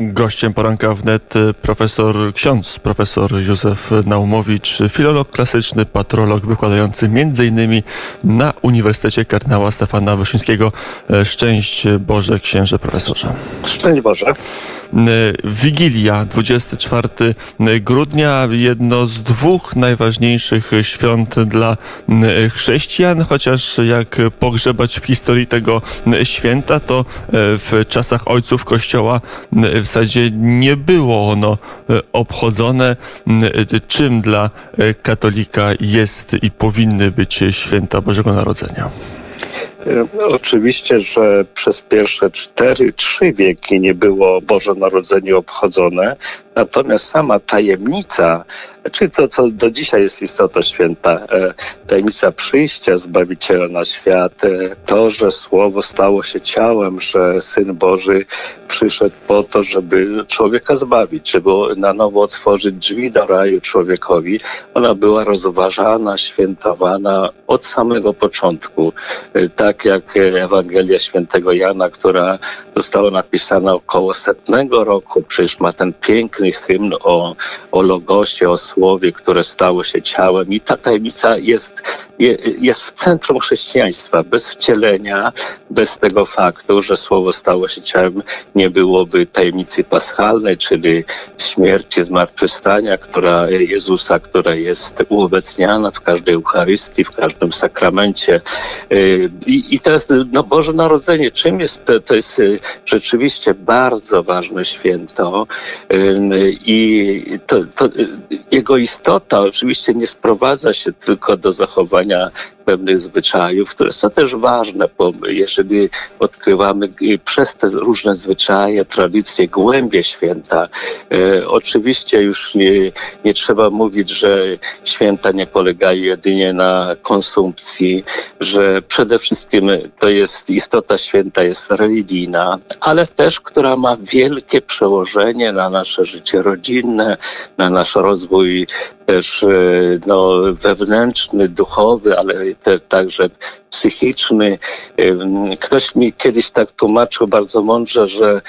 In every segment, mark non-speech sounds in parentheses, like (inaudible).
Gościem poranka wnet y, profesor ksiądz, profesor Józef Naumowicz, filolog klasyczny, patrolog wykładający m.in. na Uniwersytecie Kardynała Stefana Wyszyńskiego. E, szczęść Boże, księże profesorze. Szczęść Boże. Wigilia, 24 grudnia, jedno z dwóch najważniejszych świąt dla chrześcijan, chociaż jak pogrzebać w historii tego święta, to w czasach ojców Kościoła w zasadzie nie było ono obchodzone. Czym dla katolika jest i powinny być święta Bożego Narodzenia? No, oczywiście, że przez pierwsze cztery, trzy wieki nie było Boże Narodzenie obchodzone, natomiast sama tajemnica, czyli to, co do dzisiaj jest istota święta, e, tajemnica przyjścia Zbawiciela na świat, e, to, że Słowo stało się ciałem, że Syn Boży przyszedł po to, żeby człowieka zbawić, żeby na nowo otworzyć drzwi do raju człowiekowi, ona była rozważana, świętowana od samego początku. Tak jak Ewangelia Świętego Jana, która została napisana około setnego roku. Przecież ma ten piękny hymn o, o Logosie, o Słowie, które stało się ciałem. I ta tajemnica jest, jest w centrum chrześcijaństwa. Bez wcielenia, bez tego faktu, że Słowo stało się ciałem, nie byłoby tajemnicy paschalnej, czyli śmierci, zmartwychwstania, która Jezusa, która jest uobecniana w każdej Eucharystii, w każdym sakramencie. I, i teraz no, Boże Narodzenie, czym jest to? To jest y, rzeczywiście bardzo ważne święto i to, to, jego istota oczywiście nie sprowadza się tylko do zachowania pewnych zwyczajów, które są też ważne, bo jeżeli odkrywamy przez te różne zwyczaje, tradycje, głębie święta, e, oczywiście już nie, nie trzeba mówić, że święta nie polegają jedynie na konsumpcji, że przede wszystkim to jest istota święta jest religijna, ale też, która ma wielkie przełożenie na nasze życie rodzinne, na nasz rozwój też e, no, wewnętrzny, duchowy, ale te, także psychiczny. Ktoś mi kiedyś tak tłumaczył bardzo mądrze, że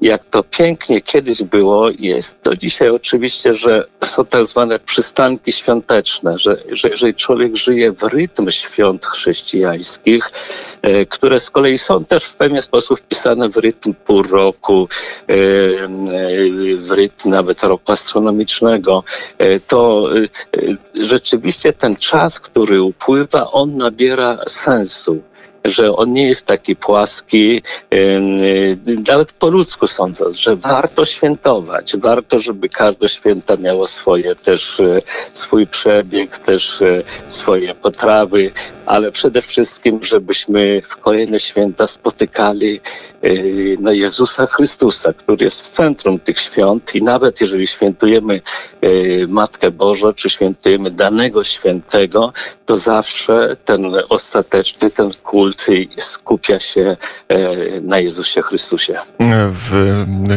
jak to pięknie kiedyś było, jest to dzisiaj oczywiście, że są tak zwane przystanki świąteczne, że, że jeżeli człowiek żyje w rytm świąt chrześcijańskich, e, które z kolei są też w pewien sposób wpisane w rytm pół roku, e, w rytm nawet roku astronomicznego, e, to rzeczywiście ten czas, który upływa, on nabiera sensu że on nie jest taki płaski, nawet po ludzku sądząc, że warto świętować, warto, żeby każde święta miało swoje też, e, swój przebieg, też e, swoje potrawy, ale przede wszystkim, żebyśmy w kolejne święta spotykali no, Jezusa Chrystusa, który jest w centrum tych świąt i nawet jeżeli świętujemy Matkę Bożą, czy świętujemy danego świętego, to zawsze ten ostateczny, ten kult skupia się e, na Jezusie Chrystusie. W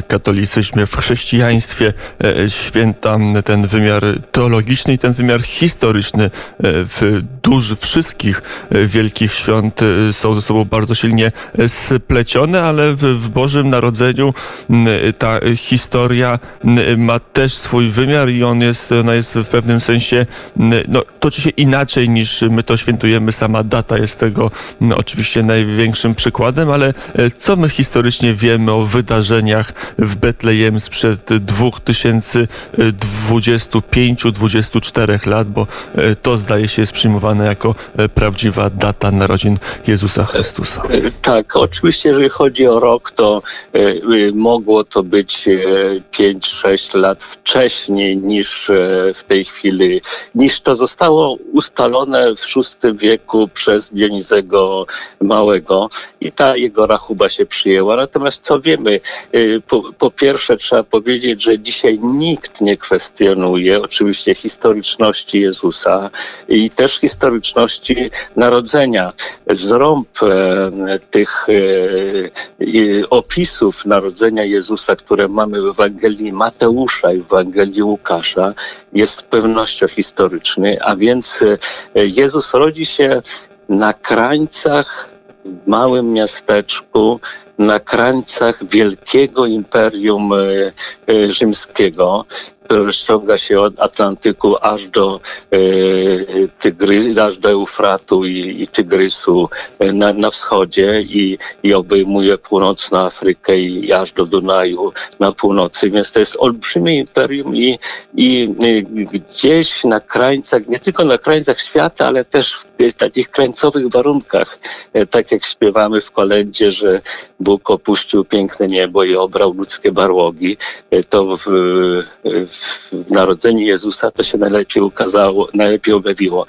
katolicyzmie, w chrześcijaństwie e, święta ten wymiar teologiczny i ten wymiar historyczny e, w duży, wszystkich wielkich świąt są ze sobą bardzo silnie splecione, ale w, w Bożym Narodzeniu ta historia ma też swój wymiar i on jest, ona jest w pewnym sensie, no, toczy się inaczej niż my to świętujemy. Sama data jest tego oczywiście największym przykładem, ale e, co my historycznie wiemy o wydarzeniach w Betlejem sprzed 2025-24 lat, bo e, to zdaje się jest przyjmowane jako e, prawdziwa data narodzin Jezusa Chrystusa. Tak, oczywiście jeżeli chodzi o rok, to mogło to być 5-6 lat wcześniej niż w tej chwili, niż to zostało ustalone w VI wieku przez Dionizego Małego i ta jego rachuba się przyjęła. Natomiast co wiemy? Y, po, po pierwsze trzeba powiedzieć, że dzisiaj nikt nie kwestionuje oczywiście historyczności Jezusa i też historyczności narodzenia. Zrąb e, tych e, opisów narodzenia Jezusa, które mamy w Ewangelii Mateusza i w Ewangelii Łukasza, jest z pewnością historyczny, a więc e, Jezus rodzi się na krańcach w małym miasteczku na krańcach wielkiego imperium rzymskiego. który rozciąga się od Atlantyku aż do, e, Tygry, aż do Eufratu i, i Tygrysu e, na, na wschodzie i, i obejmuje północną Afrykę i, i aż do Dunaju na północy. Więc to jest olbrzymie imperium i, i gdzieś na krańcach, nie tylko na krańcach świata, ale też w takich krańcowych warunkach, e, tak jak śpiewamy w kolendzie, że Bóg opuścił piękne niebo i obrał ludzkie barłogi, to w, w w narodzeniu Jezusa to się najlepiej ukazało, najlepiej objawiło.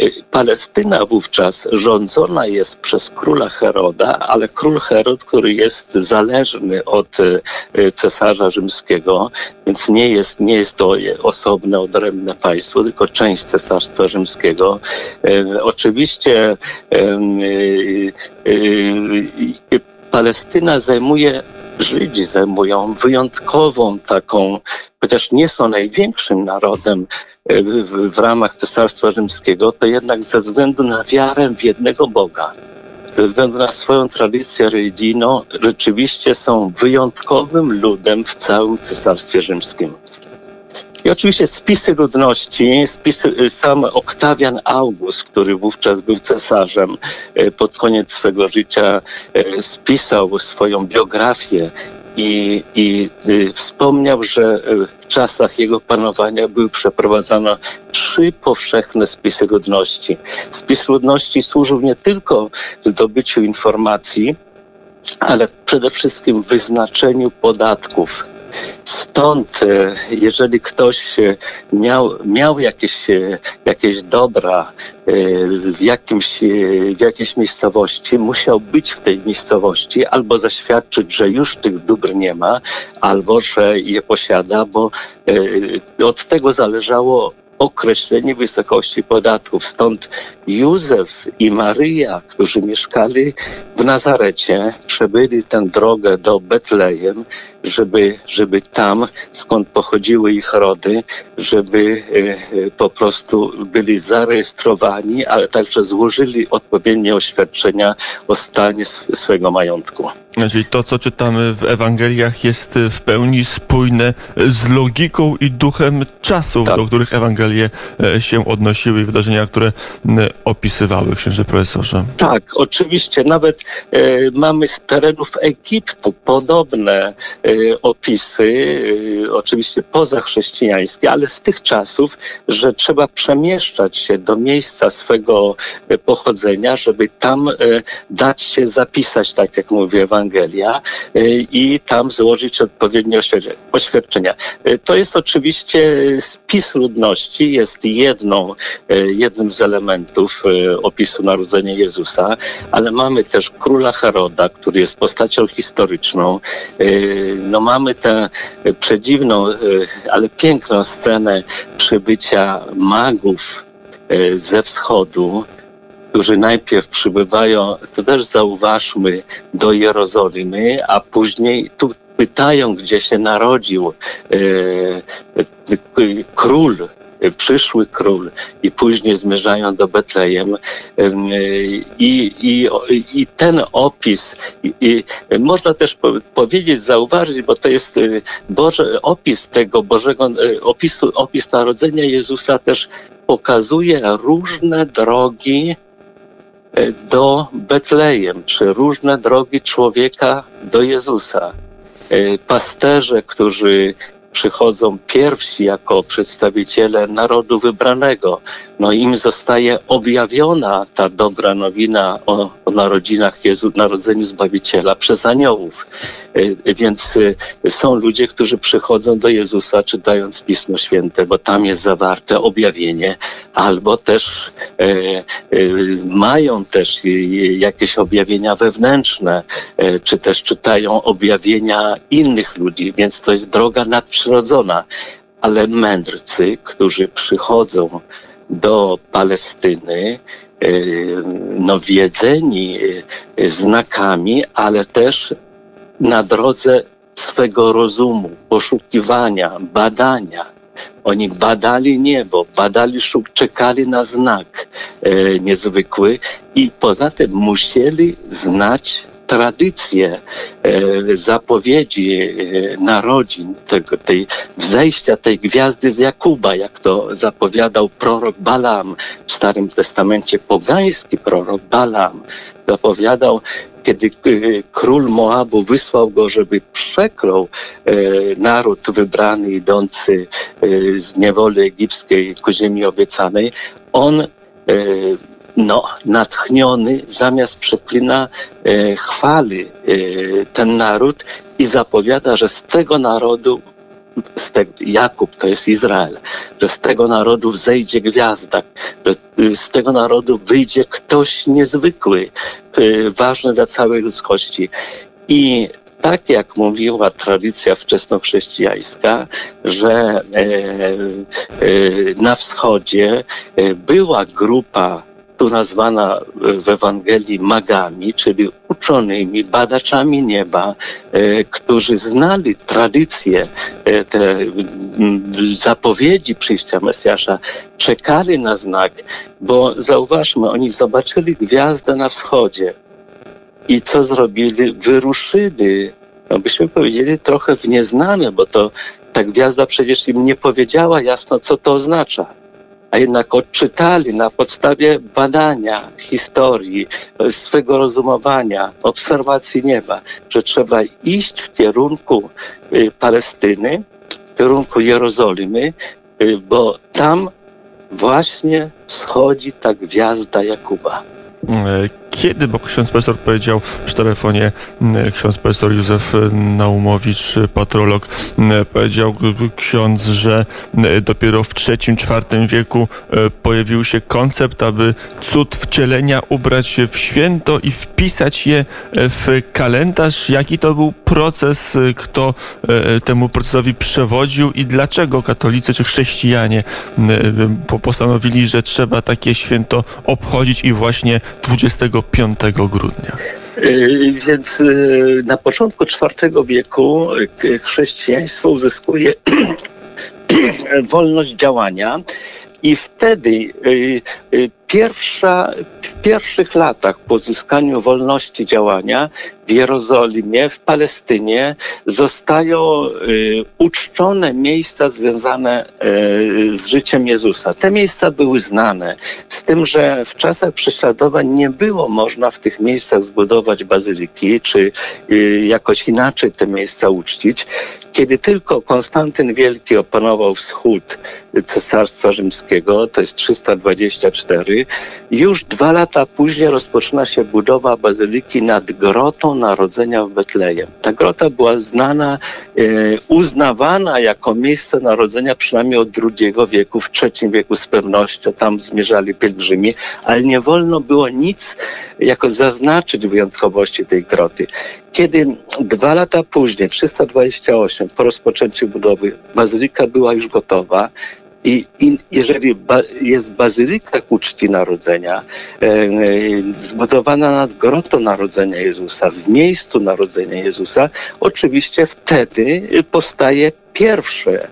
Y, Palestyna wówczas rządzona jest przez króla Heroda, ale król Herod, który jest zależny od y, cesarza rzymskiego, więc nie jest, nie jest to osobne, odrębne państwo, tylko część cesarstwa rzymskiego. Y, oczywiście Palestyna zajmuje Żydzi zajmują wyjątkową taką, chociaż nie są największym narodem e, w, w ramach Cesarstwa Rzymskiego, to jednak ze względu na wiarę w jednego Boga, ze względu na swoją tradycję religijną, rzeczywiście są wyjątkowym ludem w całym Cesarstwie Rzymskim. I oczywiście spisy ludności, spisy, y, sam Oktawian August, który wówczas był cesarzem, y, pod koniec swego życia y, spisał swoją biografię i, i wspomniał, że w czasach jego panowania były przeprowadzone trzy powszechne spisy ludności. Spis ludności służył nie tylko zdobyciu informacji, ale przede wszystkim wyznaczeniu podatków Stąd, e, jeżeli ktoś e, miał, miał jakieś, e, jakieś dobra w, jakimś, w jakiejś miejscowości, musiał być w tej miejscowości albo zaświadczyć, że już tych dóbr nie ma, albo że je posiada, bo od tego zależało określenie wysokości podatków. Stąd Józef i Maryja, którzy mieszkali w Nazarecie, przebyli tę drogę do Betlejem, żeby, żeby tam, skąd pochodziły ich rody, żeby e, e, po prostu byli zarejestrowani, ale także złożyli odpowiednie oświadczenia o stanie swego majątku. Czyli to, co czytamy w Ewangeliach, jest w pełni spójne z logiką i duchem czasów, tak. do których Ewangelie e, się odnosiły i wydarzenia, które opisywały, księże profesorze. Tak, oczywiście. Nawet e, mamy z terenów Egiptu podobne e, opisy, e, oczywiście pozachrześcijańskie, ale z tych czasów, że trzeba przemieszczać się do miejsca swego e, pochodzenia, żeby tam e, dać się zapisać, tak jak mówi Ewangelia, e, i tam złożyć odpowiednie oświadczenia. To jest oczywiście spis ludności, jest jedną, jednym z elementów opisu narodzenia Jezusa, ale mamy też króla Heroda, który jest postacią historyczną. No mamy tę przedziwną, ale piękną scenę przybycia magów ze wschodu, którzy najpierw przybywają, to też zauważmy, do Jerozolimy, a później tu pytają, gdzie się narodził e, e, król, przyszły król i później zmierzają do Betlejem. I, i, i ten opis i, można też po, powiedzieć, zauważyć, bo to jest e, Boże, opis tego Bożego opisu, opis narodzenia Jezusa też pokazuje różne drogi E, do Betlejem, czy różne drogi człowieka do Jezusa. E, pasterze, którzy przychodzą pierwsi jako przedstawiciele narodu wybranego. No im zostaje objawiona ta dobra nowina o, o narodzinach Jezu, narodzeniu Zbawiciela przez aniołów. E, więc e, są ludzie, którzy przychodzą do Jezusa czytając Pismo Święte, bo tam jest zawarte objawienie, albo też e, e, mają też jakieś objawienia wewnętrzne, e, czy też czytają objawienia innych ludzi, więc to jest droga nadprzyrodzona. Ale mędrcy, którzy przychodzą do Palestyny, no wiedzeni znakami, ale też na drodze swego rozumu, poszukiwania, badania. Oni badali niebo, badali, czekali na znak e, niezwykły i poza tym musieli znać tradycje, zapowiedzi narodzin, tego, tej wzejścia tej gwiazdy z Jakuba, jak to zapowiadał prorok Balaam w Starym Testamencie, pogański prorok Balaam zapowiadał kiedy e, król Moabu wysłał go, żeby przeklął e, naród wybrany idący e, z niewoli egipskiej ku ziemi obiecanej, on no, natchniony, zamiast przeklina, chwali ten naród i zapowiada, że z tego narodu te, Jakub to jest Izrael, że z tego narodu zejdzie gwiazda, że y, z tego narodu wyjdzie ktoś niezwykły, y, ważny dla całej ludzkości. I tak jak mówiła tradycja wczesnochrześcijańska, że e, e, na wschodzie e, była grupa tu nazwana w Ewangelii magami, czyli uczonymi, badaczami nieba, e, którzy znali tradycje, e, te zapowiedzi przyjścia Mesjasza, czekali na znak, bo zauważmy, oni zobaczyli gwiazdę na wschodzie i co zrobili? Wyruszyli, no byśmy powiedzieli, trochę w nieznane, bo to ta gwiazda przecież im nie powiedziała jasno, co to oznacza a jednak odczytali na podstawie badania historii, swego rozumowania, obserwacji nieba, że trzeba iść w kierunku y, Palestyny, w kierunku Jerozolimy, y, bo tam właśnie wschodzi ta gwiazda Jakuba. E, kiedy, bo ksiądz profesor powiedział przy telefonie, ksiądz profesor Józef Naumowicz, patrolog, powiedział ksiądz, że dopiero w III-IV wieku e, pojawił się koncept, aby cud wcielenia ubrać się w święto i wpisać je e, w kalendarz. Jaki to był proces, kto temu procesowi przewodził? I dlaczego katolicy czy chrześcijanie postanowili, że trzeba takie święto obchodzić i właśnie 25 grudnia. Y, więc y, na początku IV wieku y, chrześcijaństwo uzyskuje (clears throat) wolność działania i wtedy pierwsza, w pierwszych latach po uzyskaniu wolności działania w Jerozolimie, w Palestynie zostają y, uczczone miejsca związane y, z życiem Jezusa. Te miejsca były znane, z tym, że w czasach prześladowań nie było można w tych miejscach zbudować bazyliki, czy y, jakoś inaczej te miejsca uczcić. Kiedy tylko Konstantyn Wielki opanował wschód Cesarstwa Rzymskiego, to jest 324, już dwa lata później rozpoczyna się budowa bazyliki nad grotą Narodzenia w Betlejem. Ta grota była znana, e, uznawana jako miejsce narodzenia przynajmniej od II wieku, w III wieku z pewnością. Tam zmierzali pielgrzymi, ale nie wolno było nic jako zaznaczyć wyjątkowości tej groty. Kiedy dwa lata później, 328, po rozpoczęciu budowy, bazylika była już gotowa, i, I, jeżeli ba, jest bazylyka ku czci narodzenia, e, e, zbudowana nad grotą narodzenia Jezusa, w miejscu narodzenia Jezusa, oczywiście wtedy powstaje pierwsze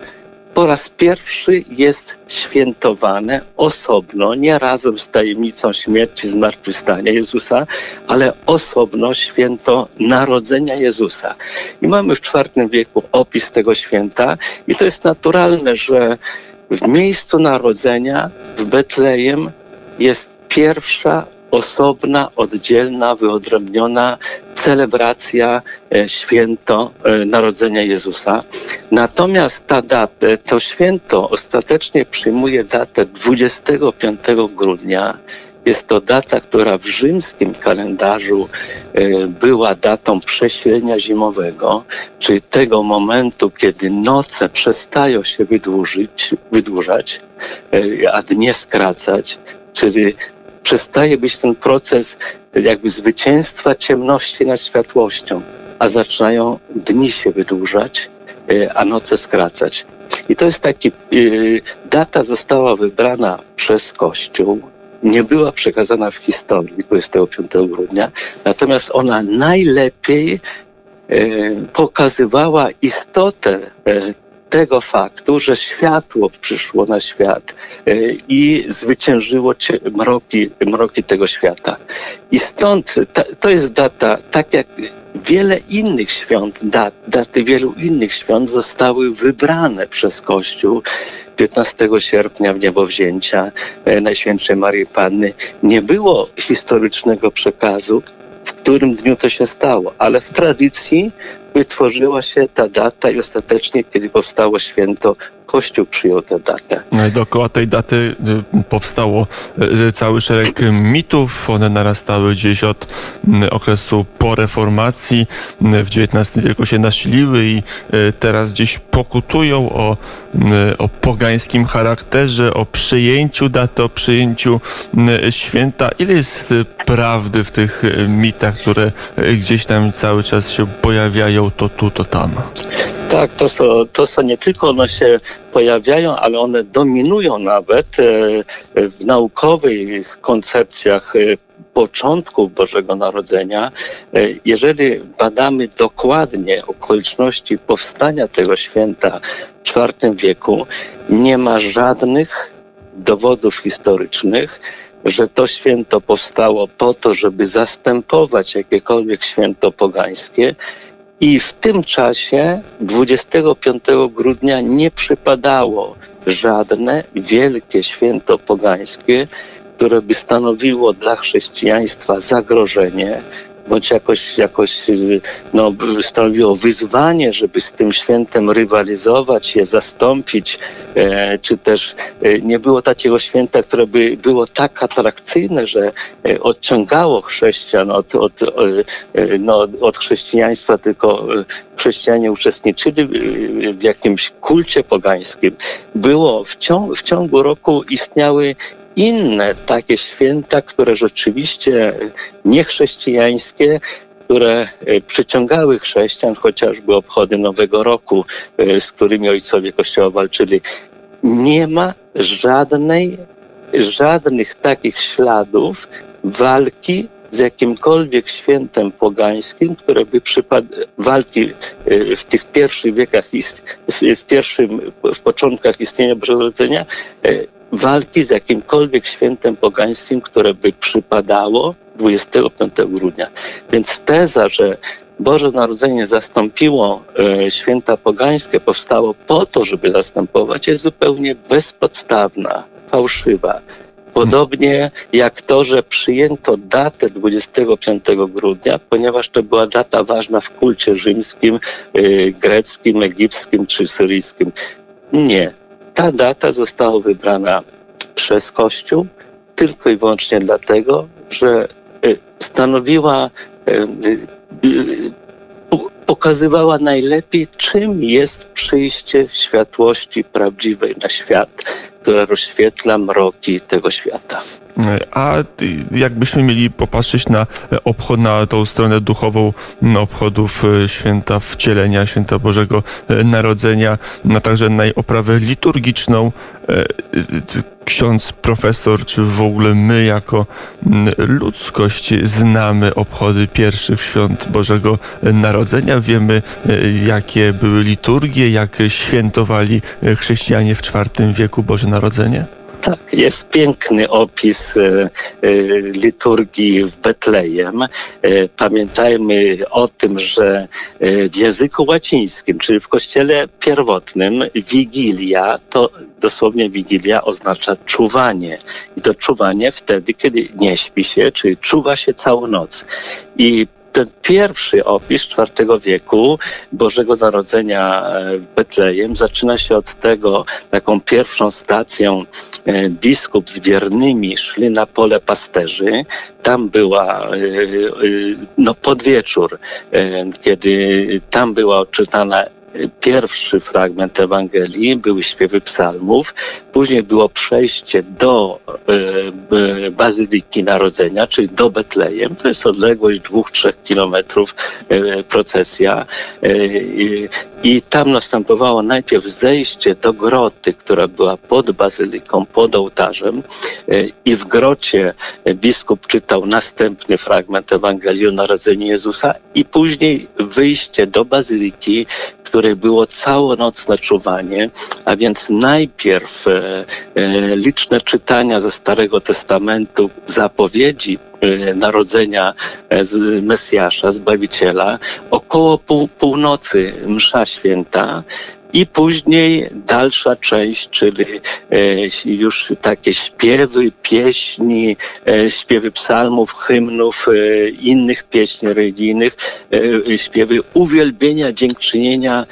po raz pierwszy jest świętowane osobno, nie razem z tajemnicą śmierci, zmartwychwstania Jezusa, ale osobno święto narodzenia Jezusa. I mamy w IV wieku opis tego święta i to jest naturalne, że w miejscu narodzenia w Betlejem jest pierwsza osobna, oddzielna, wyodrębniona celebracja e, święto e, Narodzenia Jezusa. Natomiast ta data, to święto ostatecznie przyjmuje datę 25 grudnia jest to data, która w rzymskim kalendarzu e, była datą prześlenia zimowego, czyli tego momentu, kiedy noce przestają się wydłużyć, wydłużać, e, a dnie skracać, czyli przestaje być ten proces jakby zwycięstwa ciemności nad światłością, a zaczynają dni się wydłużać, e, a noce skracać. I to jest taki, data została wybrana przez Kościół, nie była przekazana w historii 25 grudnia, natomiast ona najlepiej e, pokazywała istotę e, tego faktu, że światło przyszło na świat i zwyciężyło mroki, mroki tego świata. I stąd ta, to jest data, tak jak wiele innych świąt, dat, daty wielu innych świąt zostały wybrane przez Kościół 15 sierpnia w niebowzięcia e, Najświętszej Marii Panny. Nie było historycznego przekazu, w którym dniu to się stało, ale w tradycji wytworzyła się ta data i ostatecznie, kiedy powstało święto, Kościół przyjął tę datę. No Dookoła tej daty y, powstało y, cały szereg mitów. One narastały gdzieś od y, okresu po reformacji. W XIX wieku się nasiliły i teraz gdzieś pokutują o, o pogańskim charakterze, o przyjęciu daty, o przyjęciu święta. Ile jest prawdy w tych mitach, które gdzieś tam cały czas się pojawiają, to tu, to tam? Tak, to są, to są nie tylko one się pojawiają, ale one dominują nawet e, w naukowych koncepcjach e, początków Bożego Narodzenia. E, jeżeli badamy dokładnie okoliczności powstania tego święta w IV wieku, nie ma żadnych dowodów historycznych, że to święto powstało po to, żeby zastępować jakiekolwiek święto pogańskie i w tym czasie 25 grudnia nie przypadało żadne wielkie święto pogańskie, które by stanowiło dla chrześcijaństwa zagrożenie, bądź jakoś, jakoś no, stanowiło wyzwanie, żeby z tym świętem rywalizować, je zastąpić, e, czy też e, nie było takiego święta, które by było tak atrakcyjne, że e, odciągało chrześcijan od, od, no, od chrześcijaństwa, tylko chrześcijanie uczestniczyli w jakimś kulcie pogańskim. Było w, ciągu, w ciągu roku istniały inne takie święta, które rzeczywiście niechrześcijańskie, które e, przyciągały chrześcijan, chociażby obchody Nowego Roku, e, z którymi ojcowie Kościoła walczyli. Nie ma żadnej, żadnych takich śladów walki z jakimkolwiek świętem pogańskim, które by przypadł walki e, w tych pierwszych wiekach, w, pierwszym, w początkach istnienia Bożego Narodzenia, walki z jakimkolwiek świętem pogańskim, które by przypadało 25 grudnia. Więc teza, że Boże Narodzenie zastąpiło e, święta pogańskie, powstało po to, żeby zastępować, jest zupełnie bezpodstawna, fałszywa. Podobnie jak to, że przyjęto datę 25 grudnia, ponieważ to była data ważna w kulcie rzymskim, e, greckim, egipskim czy syryjskim. Nie, ta data została wybrana przez Kościół tylko i wyłącznie dlatego, że y, stanowiła, y, y, pokazywała najlepiej, czym jest przyjście światłości prawdziwej na świat, która rozświetla mroki tego świata. A jakbyśmy mieli popatrzeć na, obchod, na tą stronę duchową obchodów e, święta wcielenia, święta Bożego e, Narodzenia, na także na oprawę liturgiczną, e, ksiądz profesor, czy w ogóle my jako ludzkość znamy obchody pierwszych świąt Bożego Narodzenia, wiemy jakie były liturgie, jak świętowali chrześcijanie w IV wieku Boże Narodzenie? Tak, jest piękny opis e, e, liturgii w Betlejem. E, pamiętajmy o tym, że w języku łacińskim, czyli w kościele pierwotnym, wigilia to dosłownie wigilia oznacza czuwanie. I to czuwanie wtedy, kiedy nie śpi się, czyli czuwa się całą noc. I ten pierwszy opis IV wieku Bożego Narodzenia e, w Betlejem zaczyna się od tego, taką pierwszą stacją e, biskup z wiernymi szli na pole pasterzy. Tam była e, no, podwieczór, kiedy tam była odczytana pierwszy fragment Ewangelii, były śpiewy psalmów, później było przejście do e, Bazyliki Narodzenia, czyli do Betlejem, to jest odległość dwóch, trzech kilometrów e, procesja. E, I tam następowało najpierw zejście do groty, która była pod bazyliką, pod ołtarzem. E, I w grocie biskup czytał następny fragment Ewangelii o Narodzeniu Jezusa, i później wyjście do bazyliki, której było całonocne czuwanie, a więc najpierw e, e, liczne czytania ze Starego Testamentu, zapowiedzi e, narodzenia Mesjasza, Zbawiciela, około pół, północy msza święta, i później dalsza część, czyli e, już takie śpiewy, pieśni, e, śpiewy psalmów, hymnów, e, innych pieśni religijnych, śpiewy uwielbienia, dziękczynienia.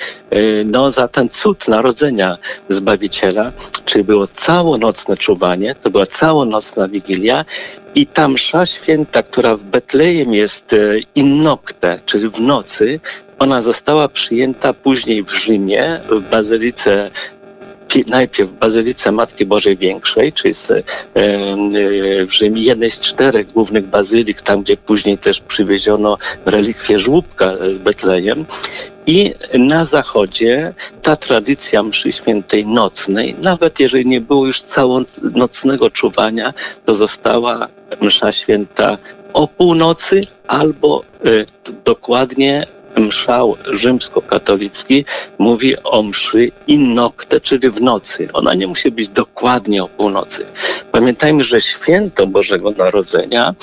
No, za ten cud narodzenia Zbawiciela, czyli było całonocne czuwanie, to była całonocna Wigilia. I ta msza święta, która w Betlejem jest innokte, czyli w nocy, ona została przyjęta później w Rzymie, w bazylice najpierw w Bazylice Matki Bożej Większej, czyli e, w Rzymie, jednej z czterech głównych bazylik, tam gdzie później też przywieziono relikwie żłóbka z Betlejem. I na zachodzie ta tradycja mszy świętej nocnej, nawet jeżeli nie było już całonocnego czuwania, to została msza święta o północy albo y, dokładnie mszał rzymskokatolicki mówi o mszy in nocte, czyli w nocy. Ona nie musi być dokładnie o północy. Pamiętajmy, że święto Bożego Narodzenia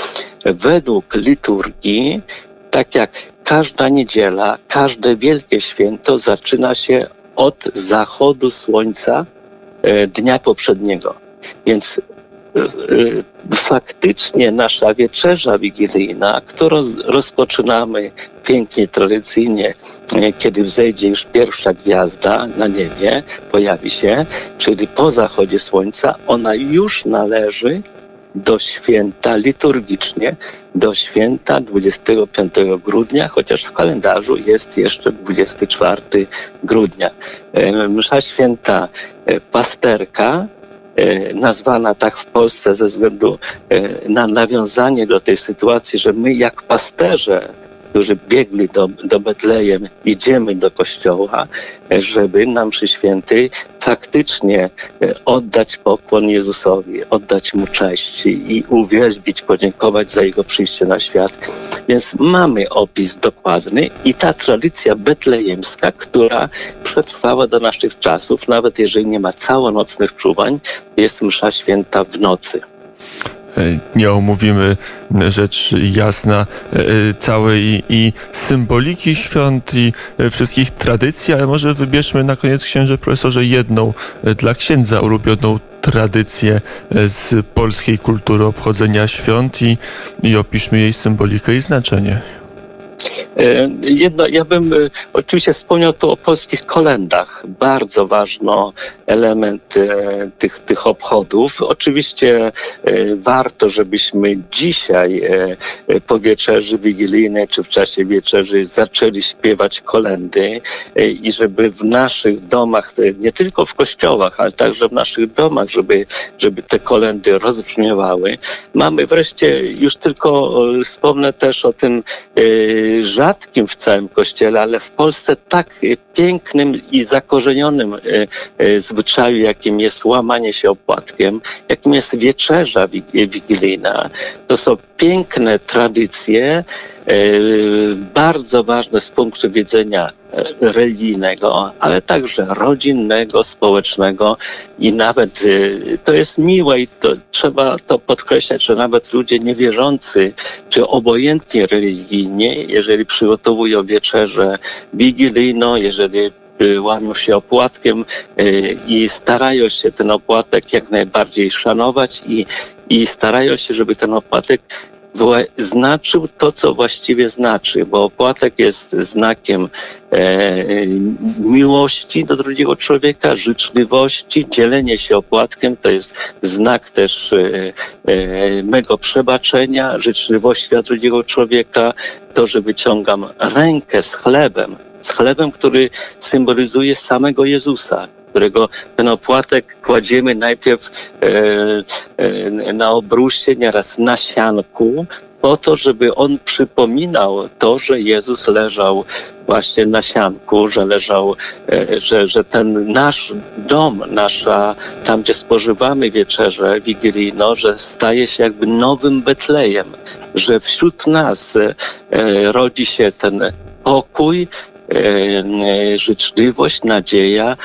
według liturgii, tak jak każda niedziela, każde wielkie święto zaczyna się od zachodu słońca e, dnia poprzedniego. Więc faktycznie nasza wieczerza wigilijna, którą rozpoczynamy pięknie, tradycyjnie, y, kiedy wzejdzie już pierwsza gwiazda na niebie, pojawi się, czyli po zachodzie słońca, ona już należy do święta liturgicznie, do święta 25 grudnia, chociaż w kalendarzu jest jeszcze 24 grudnia. Y, msza święta pasterka nazwana tak w Polsce ze względu e, na nawiązanie do tej sytuacji, że my jak pasterze którzy biegli do, do Betlejem, idziemy do kościoła, żeby na mszy świętej faktycznie e, oddać pokłon Jezusowi, oddać Mu cześć i uwielbić, podziękować za Jego przyjście na świat. Więc mamy opis dokładny i ta tradycja betlejemska, która przetrwała do naszych czasów, nawet jeżeli nie ma całonocnych czuwań, jest msza święta w nocy. E, nie omówimy rzecz jasna e, całej i symboliki świąt i e, wszystkich tradycji, ale może wybierzmy na koniec księże profesorze jedną dla księdza ulubioną tradycję z polskiej kultury obchodzenia świąt i, i opiszmy jej symbolikę i znaczenie. E, jedno, ja bym e, oczywiście wspomniał tu o polskich kolendach. Bardzo ważny element e, tych, tych obchodów. Oczywiście warto, żebyśmy dzisiaj po wieczerzy wigilijnej czy w czasie wieczerzy zaczęli śpiewać kolendy i żeby w naszych domach, nie tylko w kościołach, ale także w naszych domach, żeby, żeby te kolendy rozbrzmiewały. Mamy wreszcie, już tylko wspomnę też o tym rzadkim w całym kościele, ale w Polsce tak pięknym i zakorzenionym e, e, zwyczaju, jakim jest łamanie się opłatkiem, jakim jest wieczerza wigilijna. To są piękne tradycje, e, bardzo ważne z punktu widzenia religijnego, ale także rodzinnego, społecznego i nawet y, to jest miłe i to, trzeba to podkreślać, że nawet ludzie niewierzący czy obojętnie religijnie, jeżeli przygotowują wieczerzę wigilijną, jeżeli y, łamią się opłatkiem y, i starają się ten opłatek jak najbardziej szanować i, i starają się, żeby ten opłatek znaczył to, co właściwie znaczy, bo opłatek jest znakiem e, miłości do drugiego człowieka, życzliwości, dzielenie się opłatkiem to jest znak też e, e, mego przebaczenia, życzliwości dla drugiego człowieka, to, że wyciągam rękę z chlebem, z chlebem, który symbolizuje samego Jezusa, którego ten opłatek kładziemy najpierw e, e, na obruście, nieraz na sianku po to, żeby on przypominał to, że Jezus leżał właśnie na sianku, że leżał, e, że, że ten nasz dom, nasza, tam gdzie spożywamy wieczerzę wigilijną, że staje się jakby nowym Betlejem, że wśród nas rodzi się ten pokój, życzliwość, nadzieja,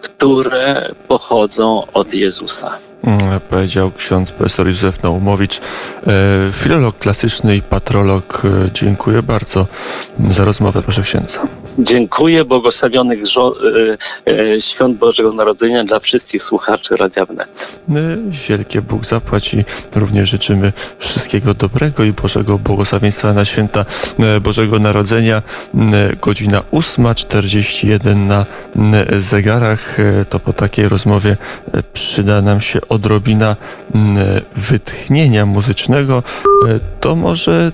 które pochodzą od Jezusa. Mm, powiedział ksiądz profesor Józef Naumowicz, e, filolog klasyczny i patrolog. E, dziękuję bardzo za rozmowę, proszę księdza. Dziękuję błogosławionych e, świąt Bożego Narodzenia dla wszystkich słuchaczy Radia Wnet. Wielkie Bóg zapłaci. Również życzymy wszystkiego dobrego i Bożego błogosławieństwa na święta Bożego Narodzenia. Godzina 8.41 na zegarach. To po takiej rozmowie przyda nam się odrobina wytchnienia muzycznego, e, to może,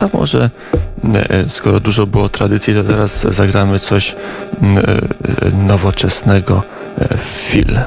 a może e, skoro dużo było tradycji, to teraz zagramy coś mm, e, nowoczesnego. Fil.